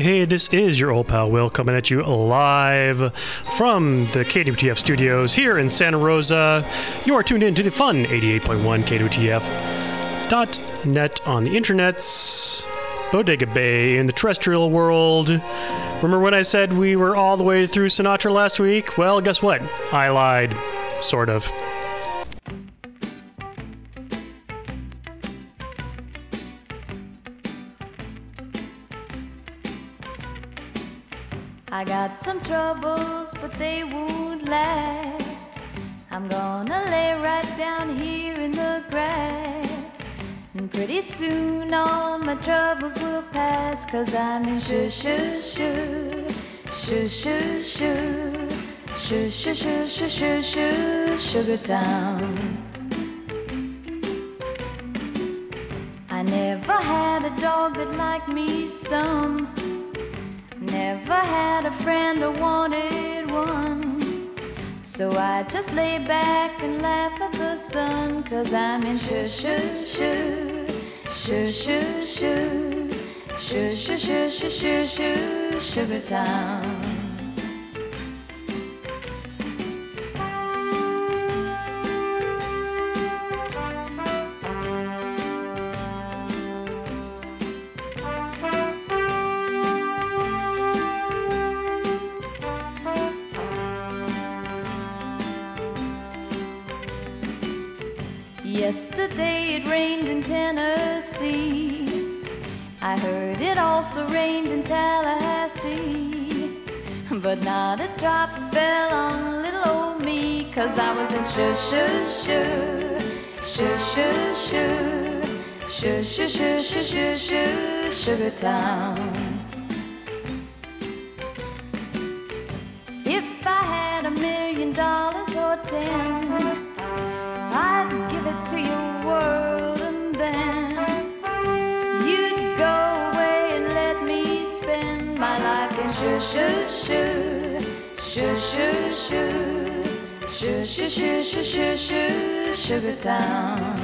Hey, this is your old pal Will coming at you live from the KWTF studios here in Santa Rosa. You are tuned in to the fun 88.1 KWTF.net on the internets, Bodega Bay in the terrestrial world. Remember when I said we were all the way through Sinatra last week? Well, guess what? I lied. Sort of. Some troubles, but they won't last. I'm gonna lay right down here in the grass. And pretty soon all my troubles will pass. Cause I'm in shoo shoo shoo, shoo shoo shoo, shoo shoo shoo shoo shoo shoo, Sugar Town. I never had a dog that liked me some. Never had a friend or wanted one. So I just lay back and laugh at the sun. Cause I'm in shoo shoo shoo, shoo shoo shoo, shoo shoo shoo shoo shoo shoo, Sugar Town. Tennessee. I heard it also rained in Tallahassee. But not a drop fell on little old me. Cause I was in shoo shoo shoo, shoo shoo shoo, shoo shoo shoo shoo shoo shoo, Sugar Town. Shoo shoo shoo shoo shoo shoo, Sugar Town.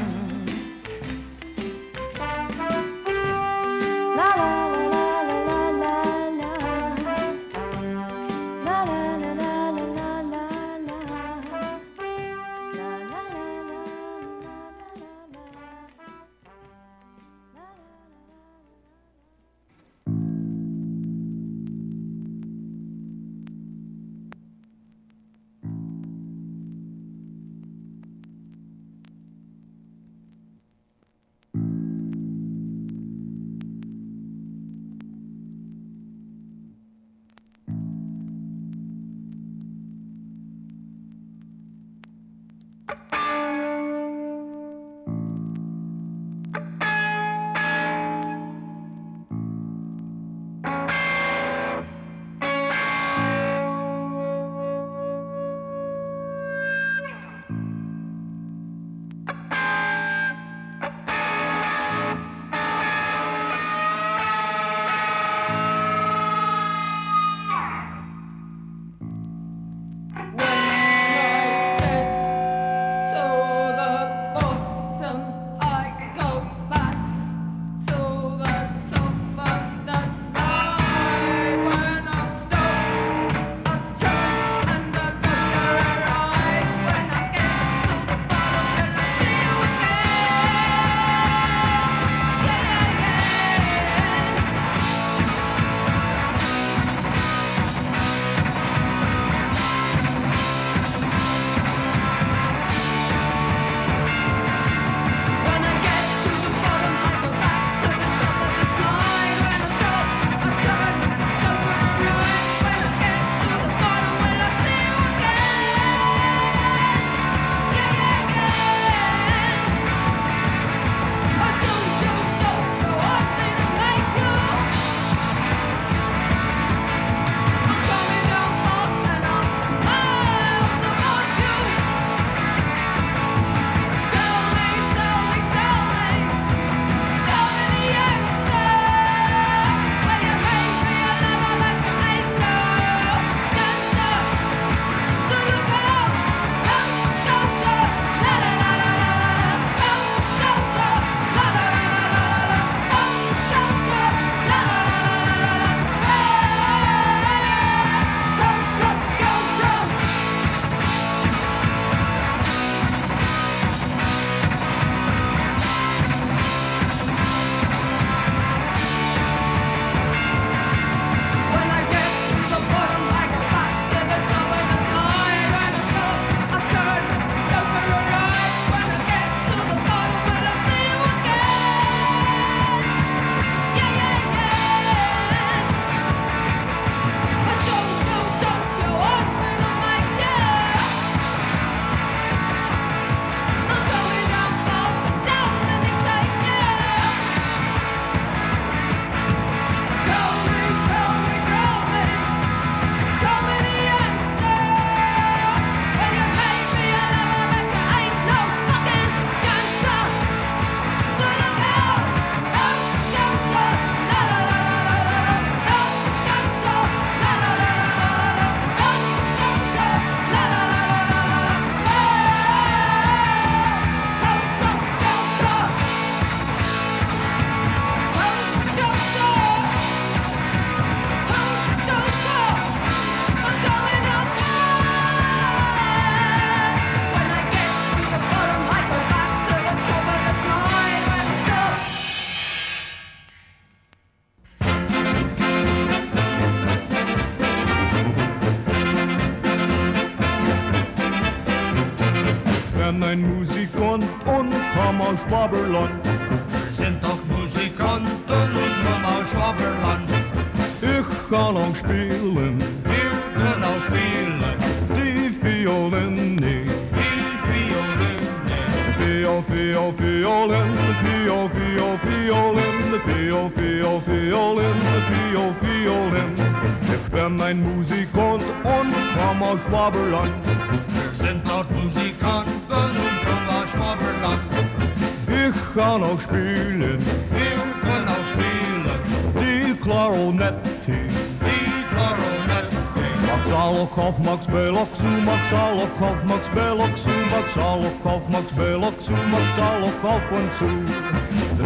Zalokov, Max Belok, Sumak, Zalokov, Max Belok, Sumak, Zalokov, Max Belok, Sumak, Zalokov, und zu.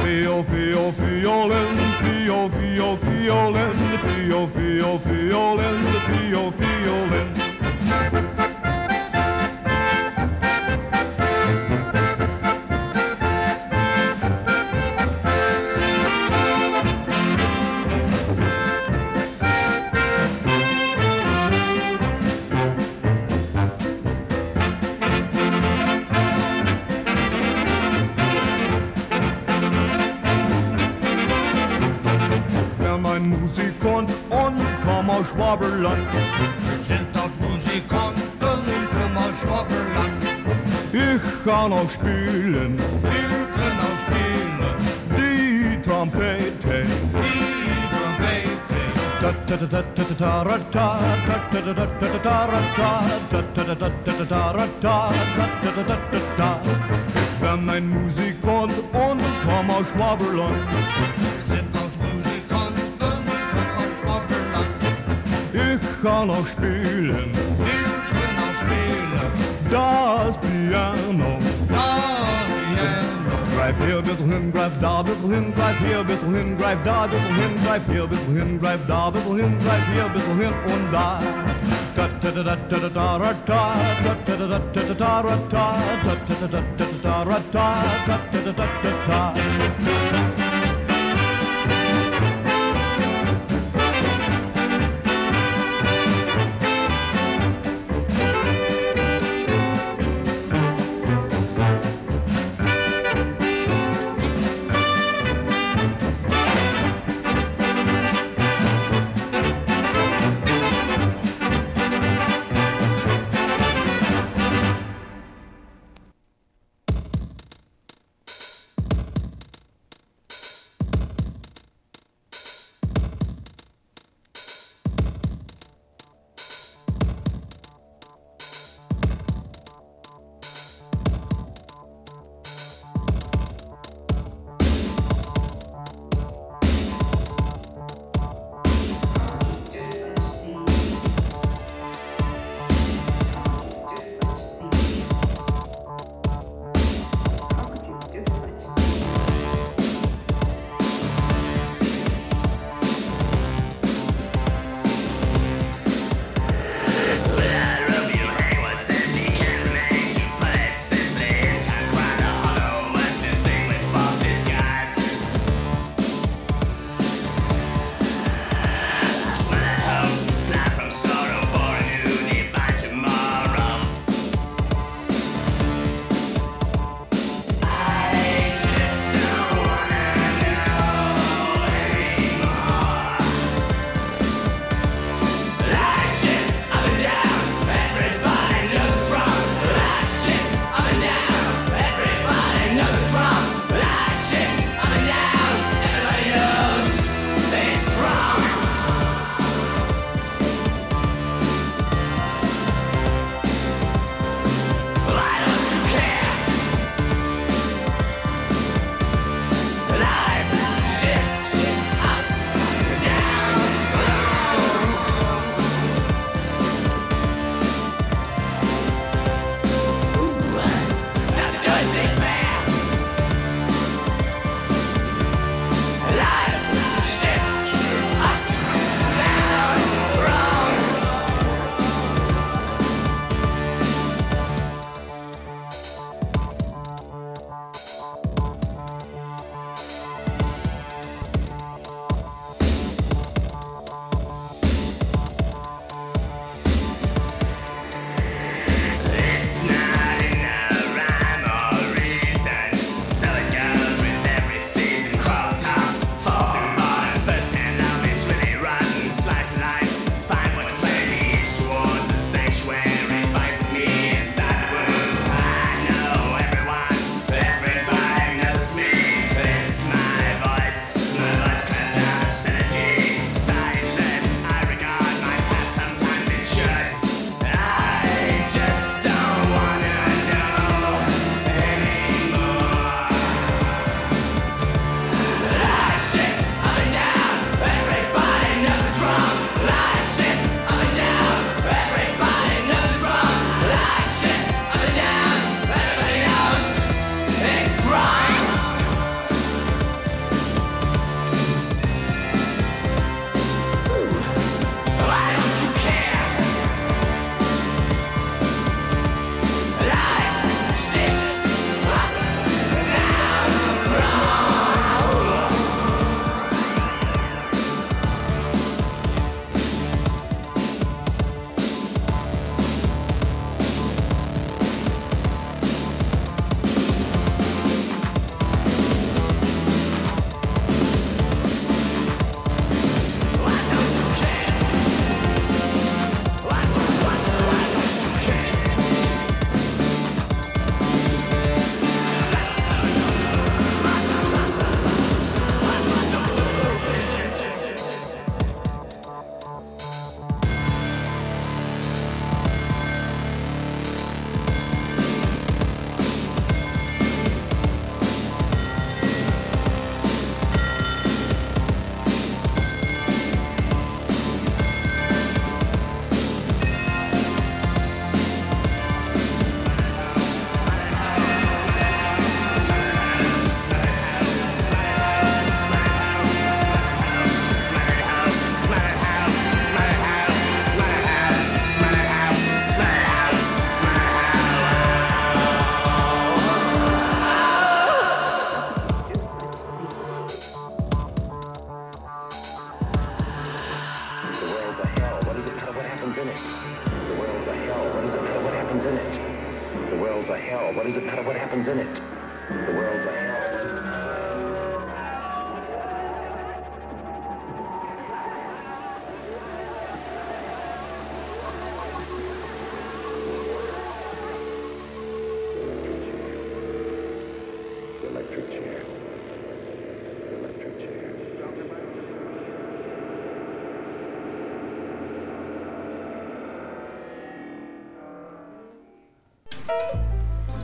Vio, vio, violen, vio, vio, violen, vio, vio, violen, vio, violen. Schwaberland. Wir sind dort Musikanten und kommen aus Schwaberland. Ich kann auch spielen, Wir können auch spielen, die Trompete. die Trompete. Da da da da da Ich bin ein Musikant und komm aus Schwaberland. Ich kann auch spielen, Wir können auch spielen, das Piano. das Piano. Greif hier, bissl hin, greif da, bissl hin, greif hier, bissl hin, greif da, bissl hin, greif hier, bissl hin, greif da, bissl hin, greif hier, bissl hin und da. Da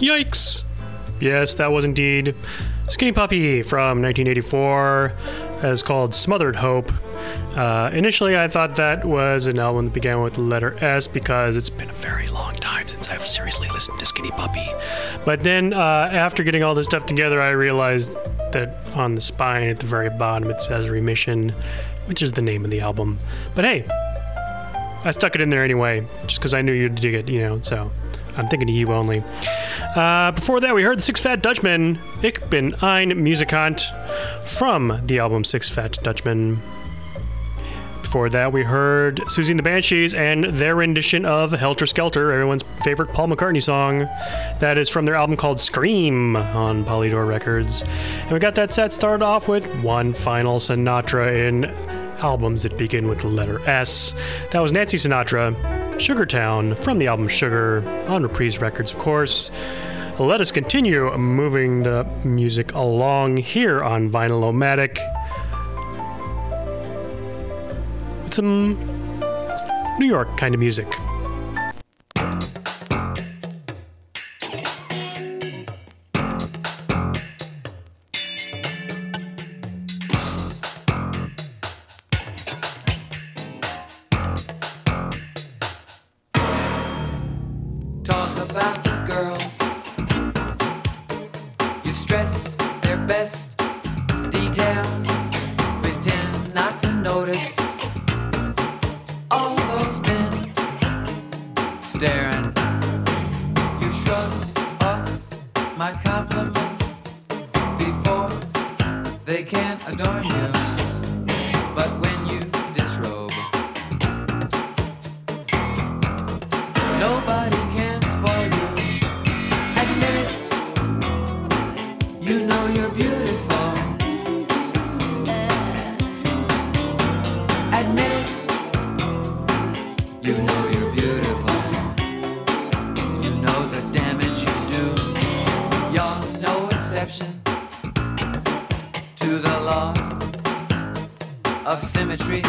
Yikes! Yes, that was indeed Skinny Puppy from 1984, as called Smothered Hope. Uh, initially, I thought that was an album that began with the letter S because it's been a very long time since I've seriously listened to Skinny Puppy. But then, uh, after getting all this stuff together, I realized that on the spine at the very bottom it says Remission, which is the name of the album. But hey, I stuck it in there anyway, just because I knew you'd dig it, you know, so I'm thinking of you only. Uh, before that, we heard Six Fat Dutchmen, Ich bin ein Musikant, from the album Six Fat Dutchmen. Before that, we heard Siouxsie and the Banshees and their rendition of Helter Skelter, everyone's favorite Paul McCartney song. That is from their album called Scream on Polydor Records. And we got that set started off with one final Sinatra in albums that begin with the letter S. That was Nancy Sinatra, Sugartown, from the album Sugar, on Reprise Records, of course. Let us continue moving the music along here on Vinyl Omatic with some New York kind of music. You know you're beautiful. Admit it. You know you're beautiful. You know the damage you do. You're no exception to the laws of symmetry.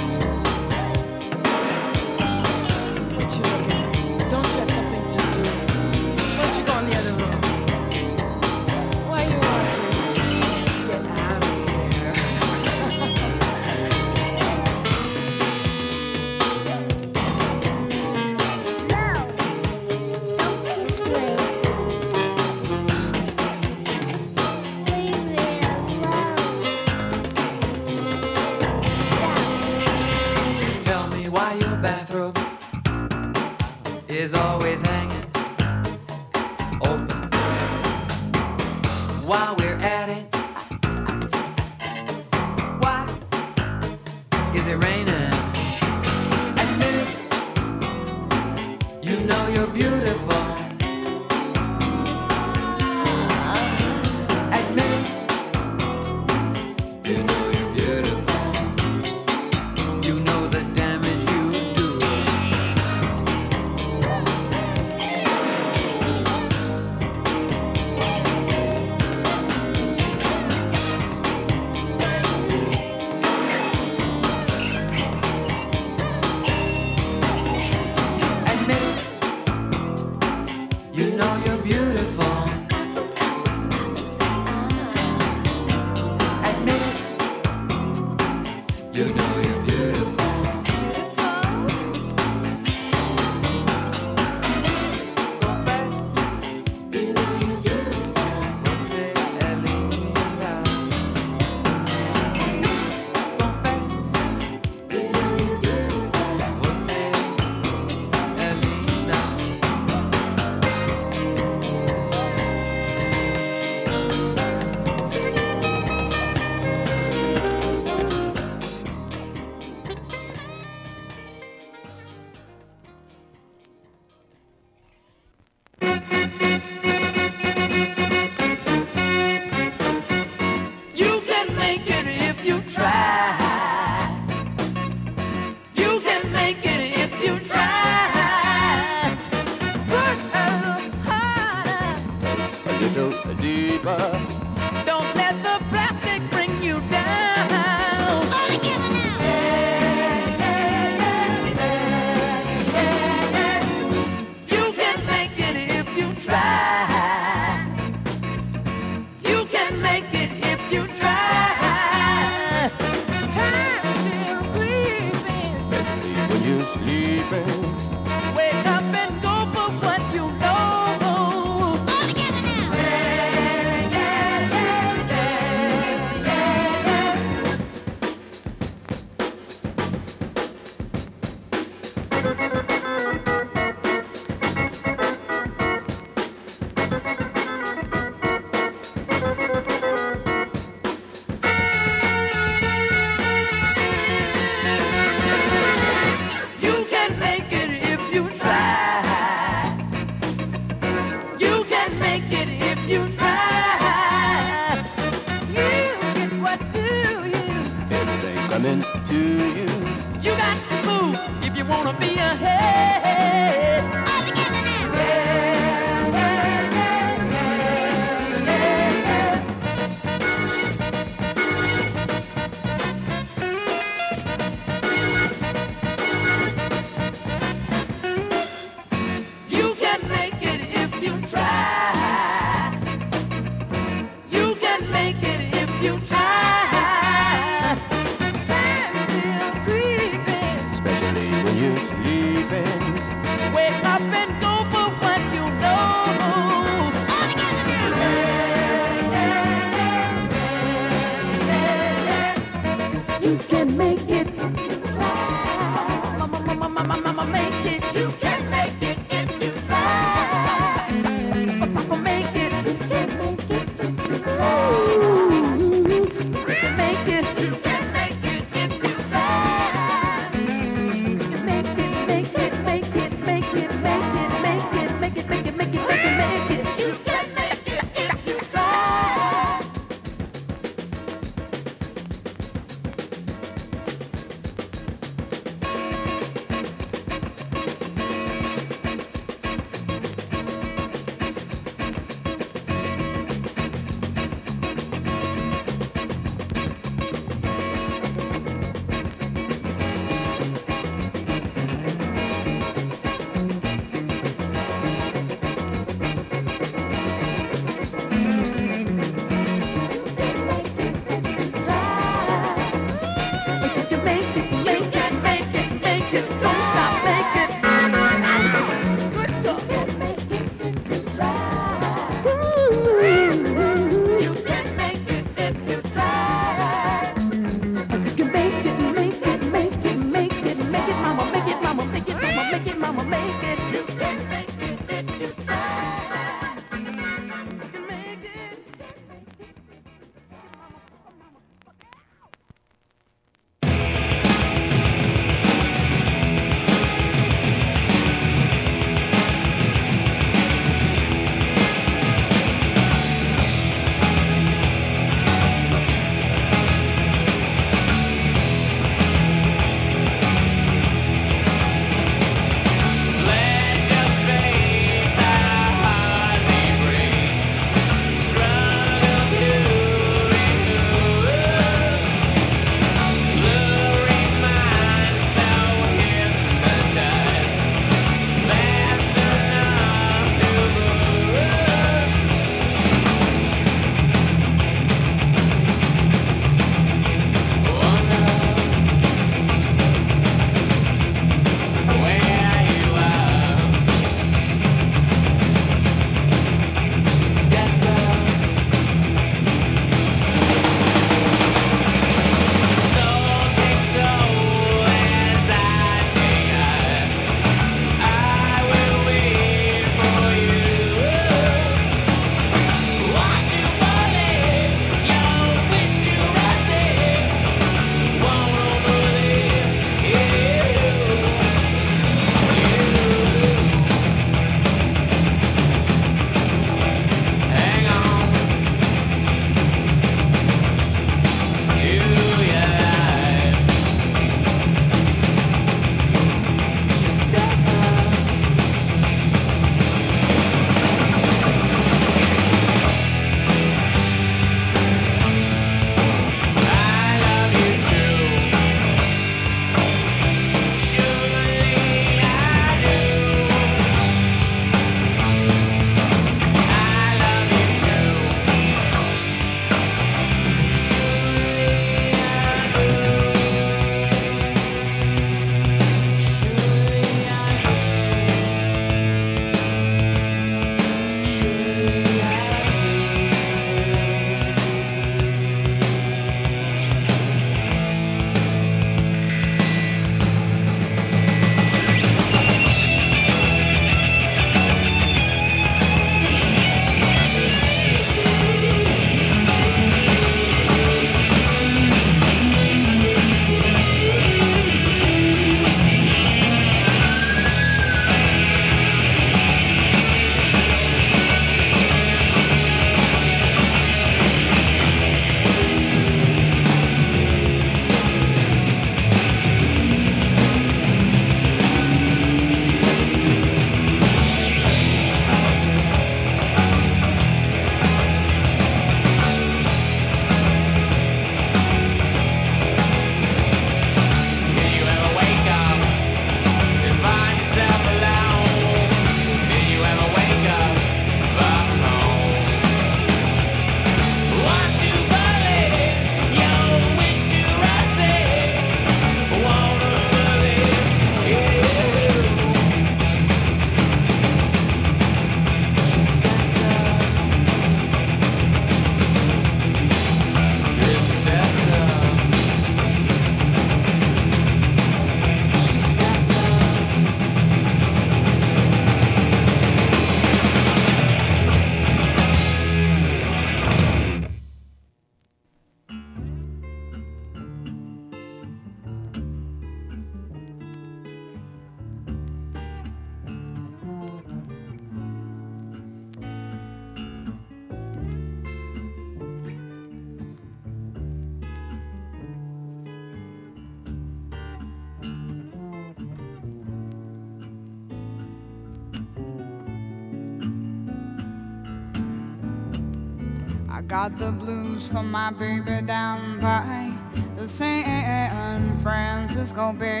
Francisco Bay.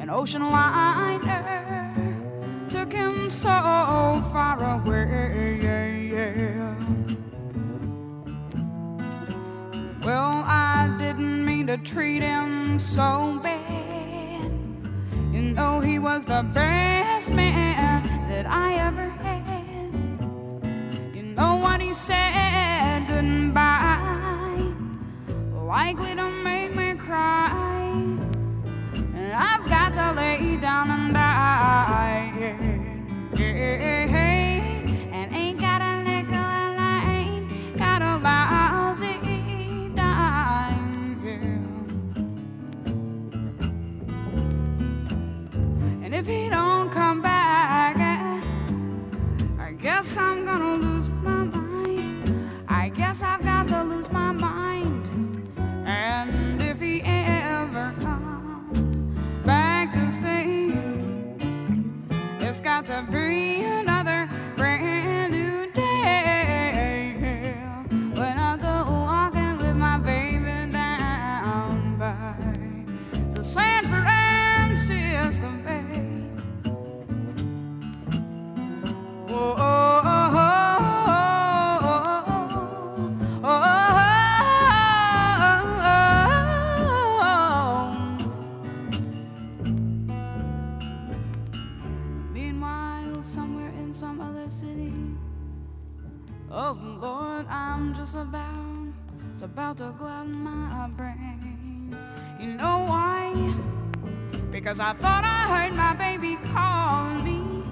An ocean liner took him so far away. Well, I didn't mean to treat him so bad. You know, he was the best man that I ever had. You know what he said goodbye, likely to make me cry. I've got to lay down and die. Yeah, and ain't got a nickel and I ain't got a lousy dime. Yeah. And if he don't to be about to go out my brain. You know why? Because I thought I heard my baby call me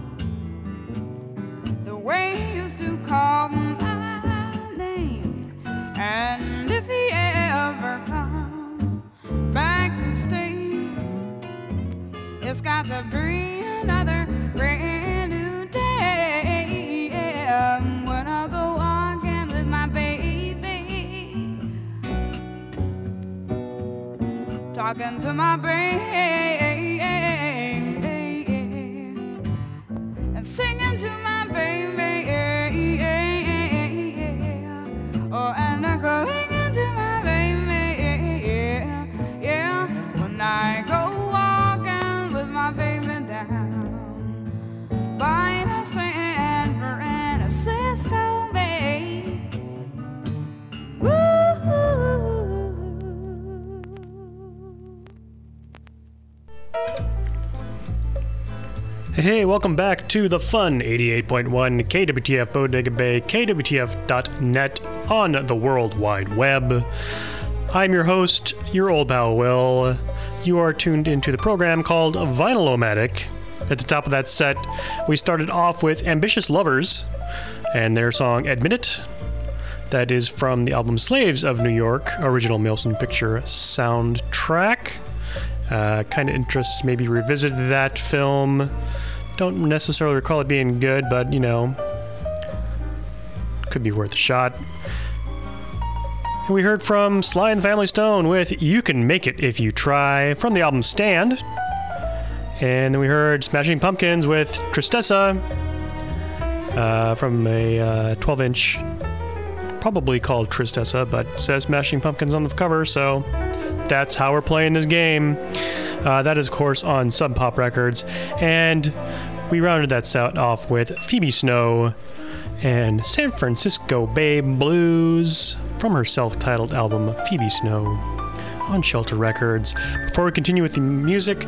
the way he used to call my name. And if he ever comes back to stay, it's got to be talking to my brain and singing to my baby. Hey, welcome back to the fun 88.1 KWTF Bodega Bay, KWTF.net on the World Wide Web. I'm your host, your old pal Will. You are tuned into the program called Vinyl-O-Matic. At the top of that set, we started off with Ambitious Lovers and their song Admit It. That is from the album Slaves of New York, original Milson Picture soundtrack. Uh, kind of interest, maybe revisit that film. Don't necessarily recall it being good, but you know, could be worth a shot. And we heard from Sly and Family Stone with You Can Make It If You Try from the album Stand. And then we heard Smashing Pumpkins with Tristessa uh, from a 12 inch, probably called Tristessa, but says Smashing Pumpkins on the cover, so that's how we're playing this game. Uh, that is, of course, on Sub Pop Records. And we rounded that set off with Phoebe Snow and San Francisco Bay Blues from her self titled album Phoebe Snow on Shelter Records. Before we continue with the music,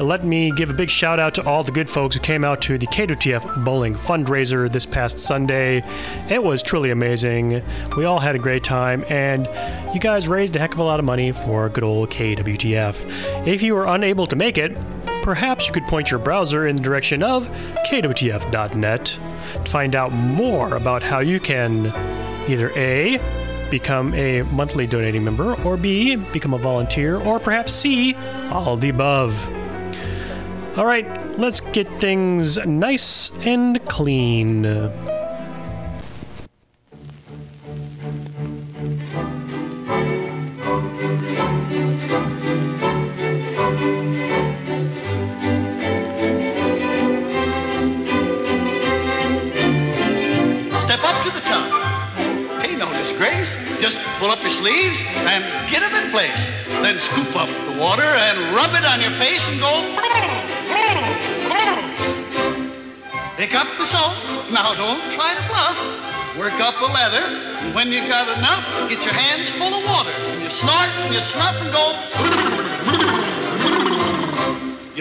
let me give a big shout out to all the good folks who came out to the KWTF Bowling fundraiser this past Sunday. It was truly amazing. We all had a great time, and you guys raised a heck of a lot of money for good old KWTF. If you were unable to make it, perhaps you could point your browser in the direction of kwtf.net to find out more about how you can either A, become a monthly donating member, or B, become a volunteer, or perhaps C, all the above. All right, let's get things nice and clean.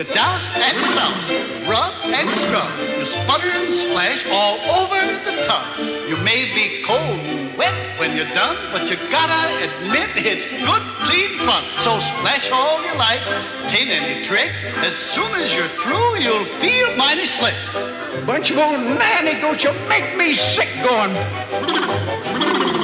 You douse and souse, rub and scrub. You sputter and splash all over the tub. You may be cold and wet when you're done, but you gotta admit it's good, clean fun. So splash all you like, tain't any trick. As soon as you're through, you'll feel mighty slick. Bunch of old nanny goats, you make me sick going.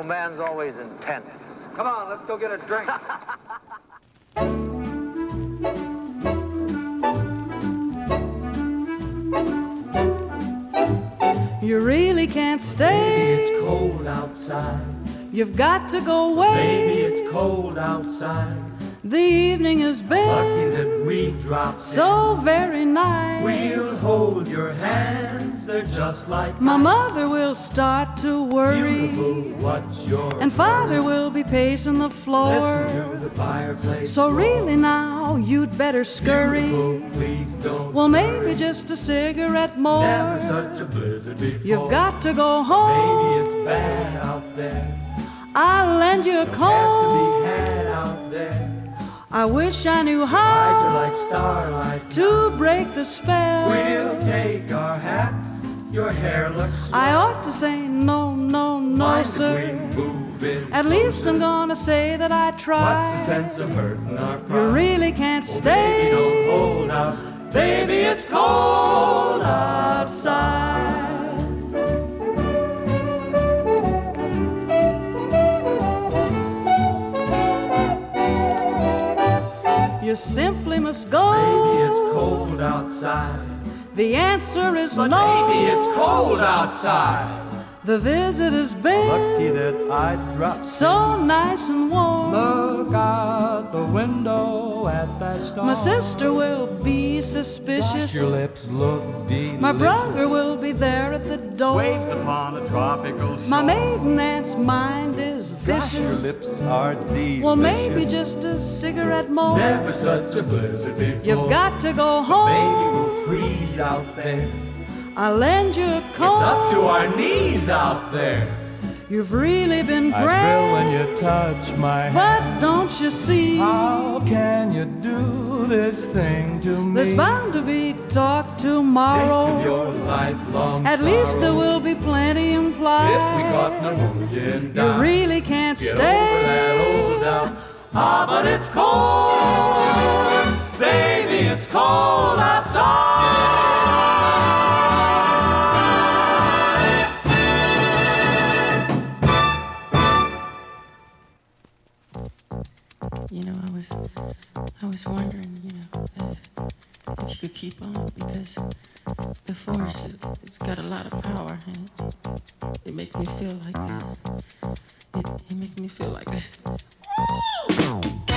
Intense. Repo man's always intense. Come on, let's go get a drink. You really can't stay. It's cold outside. You've got to go away. Baby, it's cold outside. The evening has been Lucky that we dropped so just like My ice. mother will start to worry, Beautiful, what's your and father will be pacing the floor. The fireplace. So really now you'd better scurry. Please don't Well, maybe just a cigarette more. Never such a blizzard before. You've got to go home. Baby, it's bad out there. I'll lend you a Has to comb. be had out there. I wish I knew how like starlight. to break the spell. We'll take our hats. Your hair looks I ought to say no, no, no, Mind sir. we move in At least I'm gonna say that I tried. What's the sense of hurting our pride? You really can't Baby, stay. don't hold out. Baby, it's cold outside. You simply must go. Baby, it's cold outside. The answer is But no. baby, it's cold outside. The visit has been Lucky that I dropped. so nice and warm. Look out the window at that star. My sister will be Gosh, suspicious. your lips look delicious. My brother will be there at the door. Waves upon a tropical shore. My maiden aunt's mind is Gosh, your vicious. lips are delicious. Well, maybe just a cigarette more. Never such a blizzard before. You've got to go Baby, home. we'll freeze out there. I'll lend you a It's up to our knees out there. You've really been I thrill when you touch my hand. But don't you see? How can you do this thing to me? There's bound to be talk tomorrow. At least there will be plenty If we implied. pneumonia You died, really can't get over that stay. old doubt. Ah, but it's cold, baby, it's cold outside. I was, wondering, you know, if, if you could keep on because the force it, it's got a lot of power and it, it makes me feel like uh, it, it makes me feel like Just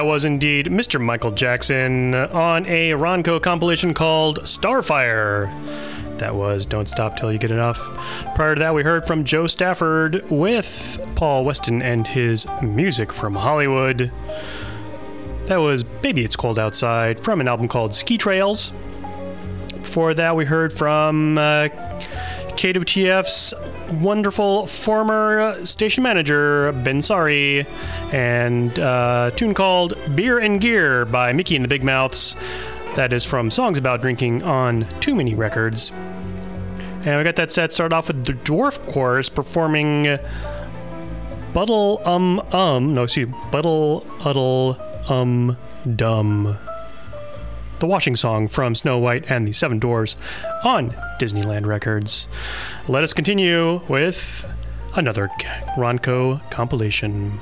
that was indeed Mr. Michael Jackson on a Ronco compilation called Starfire. That was Don't Stop Till You Get Enough. Prior to that, we heard from Jo Stafford with Paul Weston and his music from Hollywood. That was Baby It's Cold Outside from an album called Ski Trails. Before that, we heard from uh, KWTF's wonderful former station manager, Ben Sari, and uh, a tune called Beer and Gear by Mickey and the Big Mouths. That is from Songs About Drinking on Too Many Records. And we got that set started off with the Dwarf Chorus performing Buttle Um Um, no, see, me, Buttle Uddle Um Dum. The washing song from Snow White and the Seven Dwarfs on Disneyland Records. Let us continue with another Ronco compilation.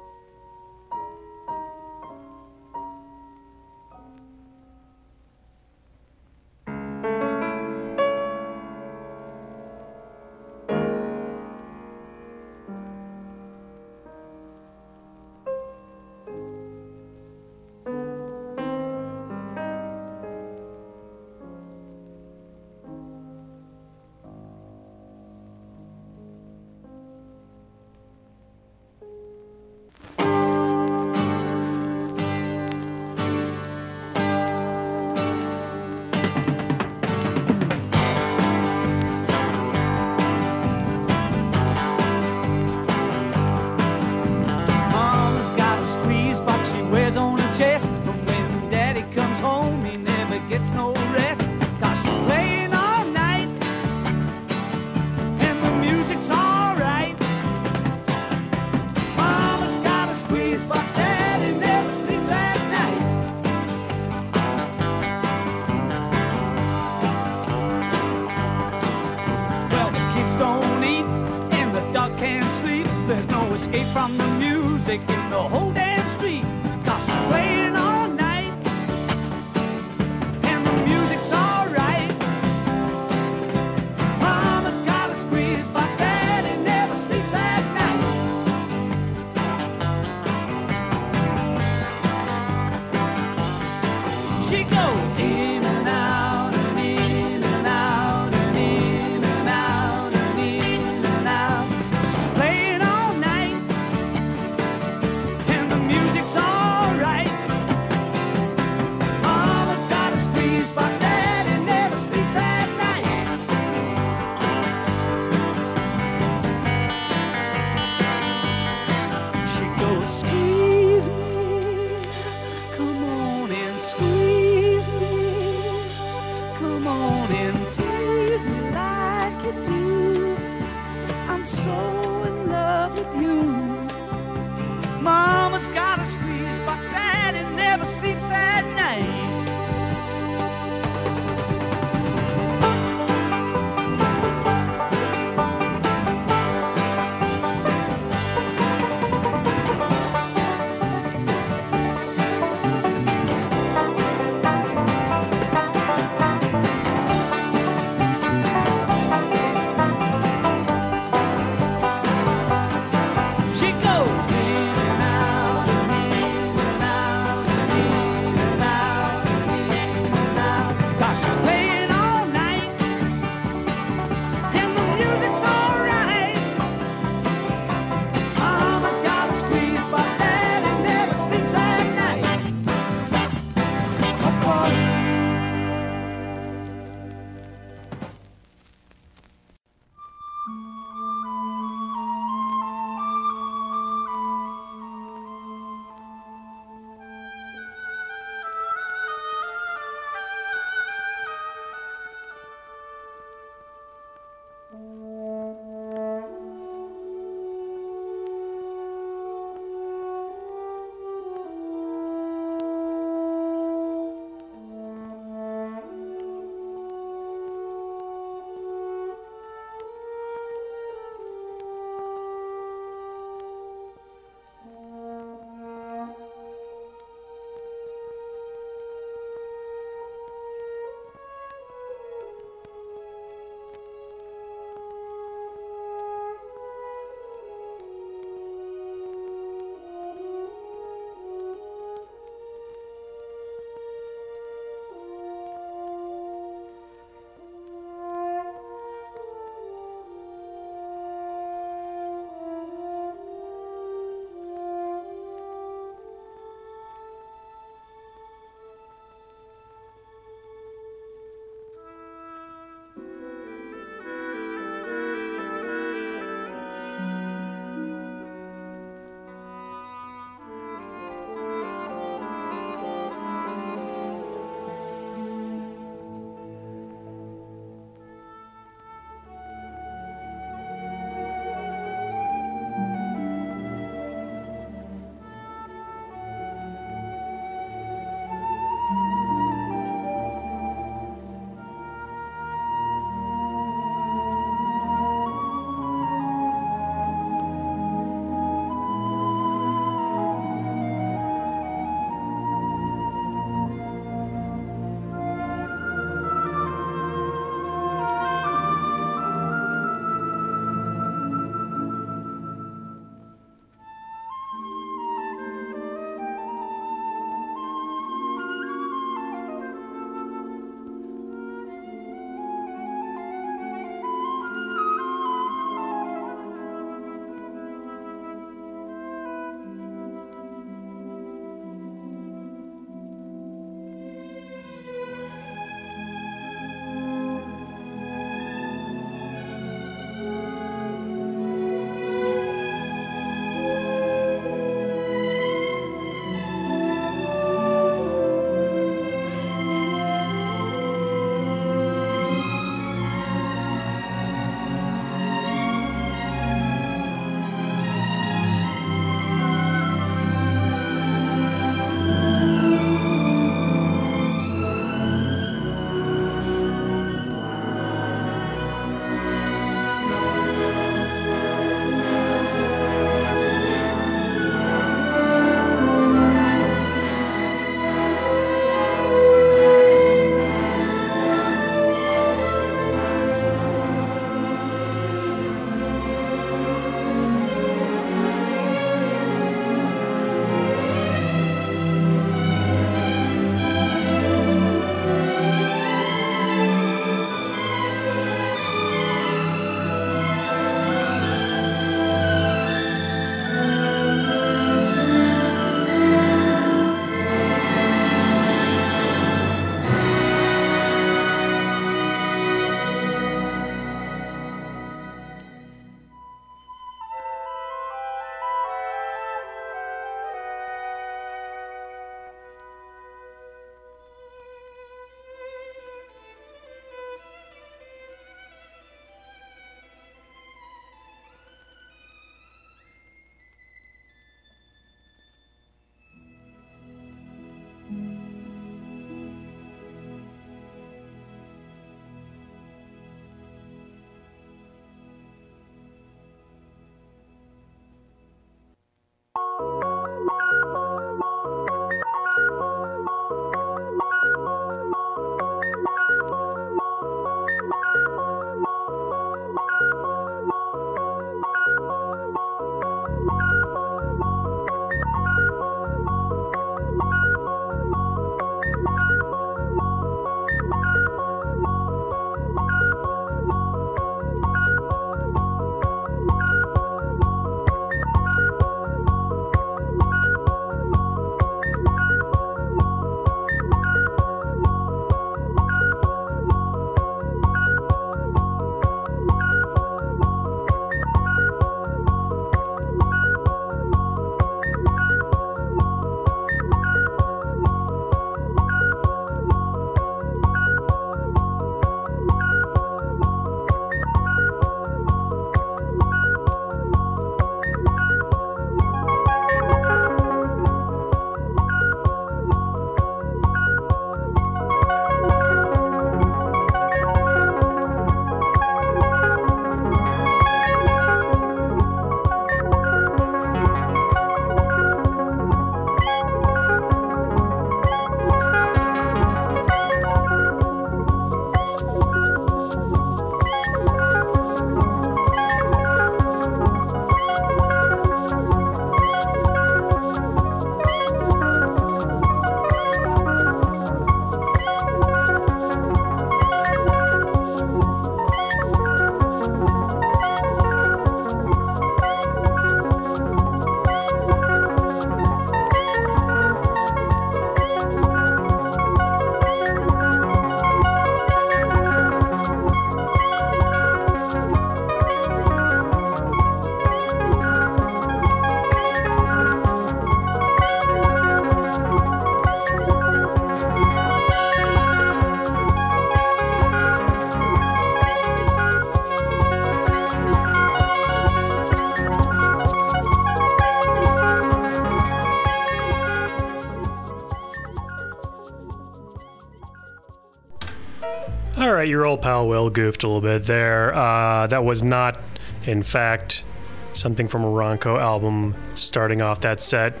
Will goofed a little bit there. Uh, that was not, in fact, something from a Ronco album starting off that set.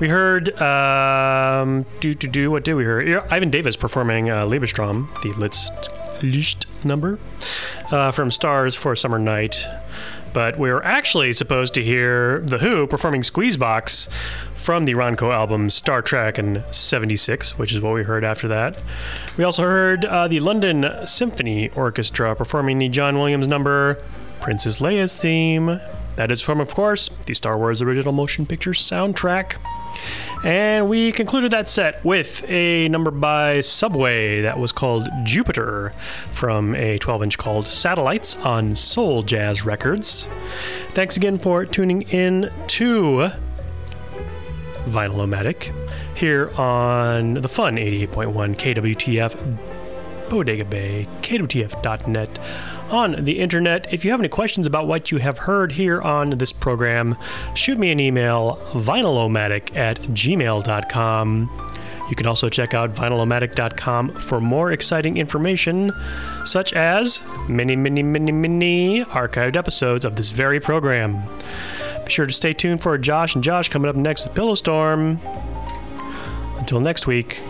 We heard, um, do do do. What did we hear? Ivan Davis performing uh, Liebestraum, the Liszt Licht number uh, from Stars for Summer Night. But we were actually supposed to hear The Who performing Squeezebox from the Ronco album Star Trek in 76, which is what we heard after that. We also heard uh, the London Symphony Orchestra performing the John Williams number Princess Leia's theme. That is from, of course, the Star Wars original motion picture soundtrack. And we concluded that set with a number by Subway that was called Jupiter from a 12 inch called Satellites on Soul Jazz Records. Thanks again for tuning in to Vinyl-O-Matic here on the fun 88.1 KWTF Bodega Bay, KWTF.net on the internet. If you have any questions about what you have heard here on this program, shoot me an email, vinylomatic at gmail.com. You can also check out vinylomatic.com for more exciting information, such as many, many, many, many archived episodes of this very program. Be sure to stay tuned for Josh and Josh coming up next with Pillow Storm. Until next week,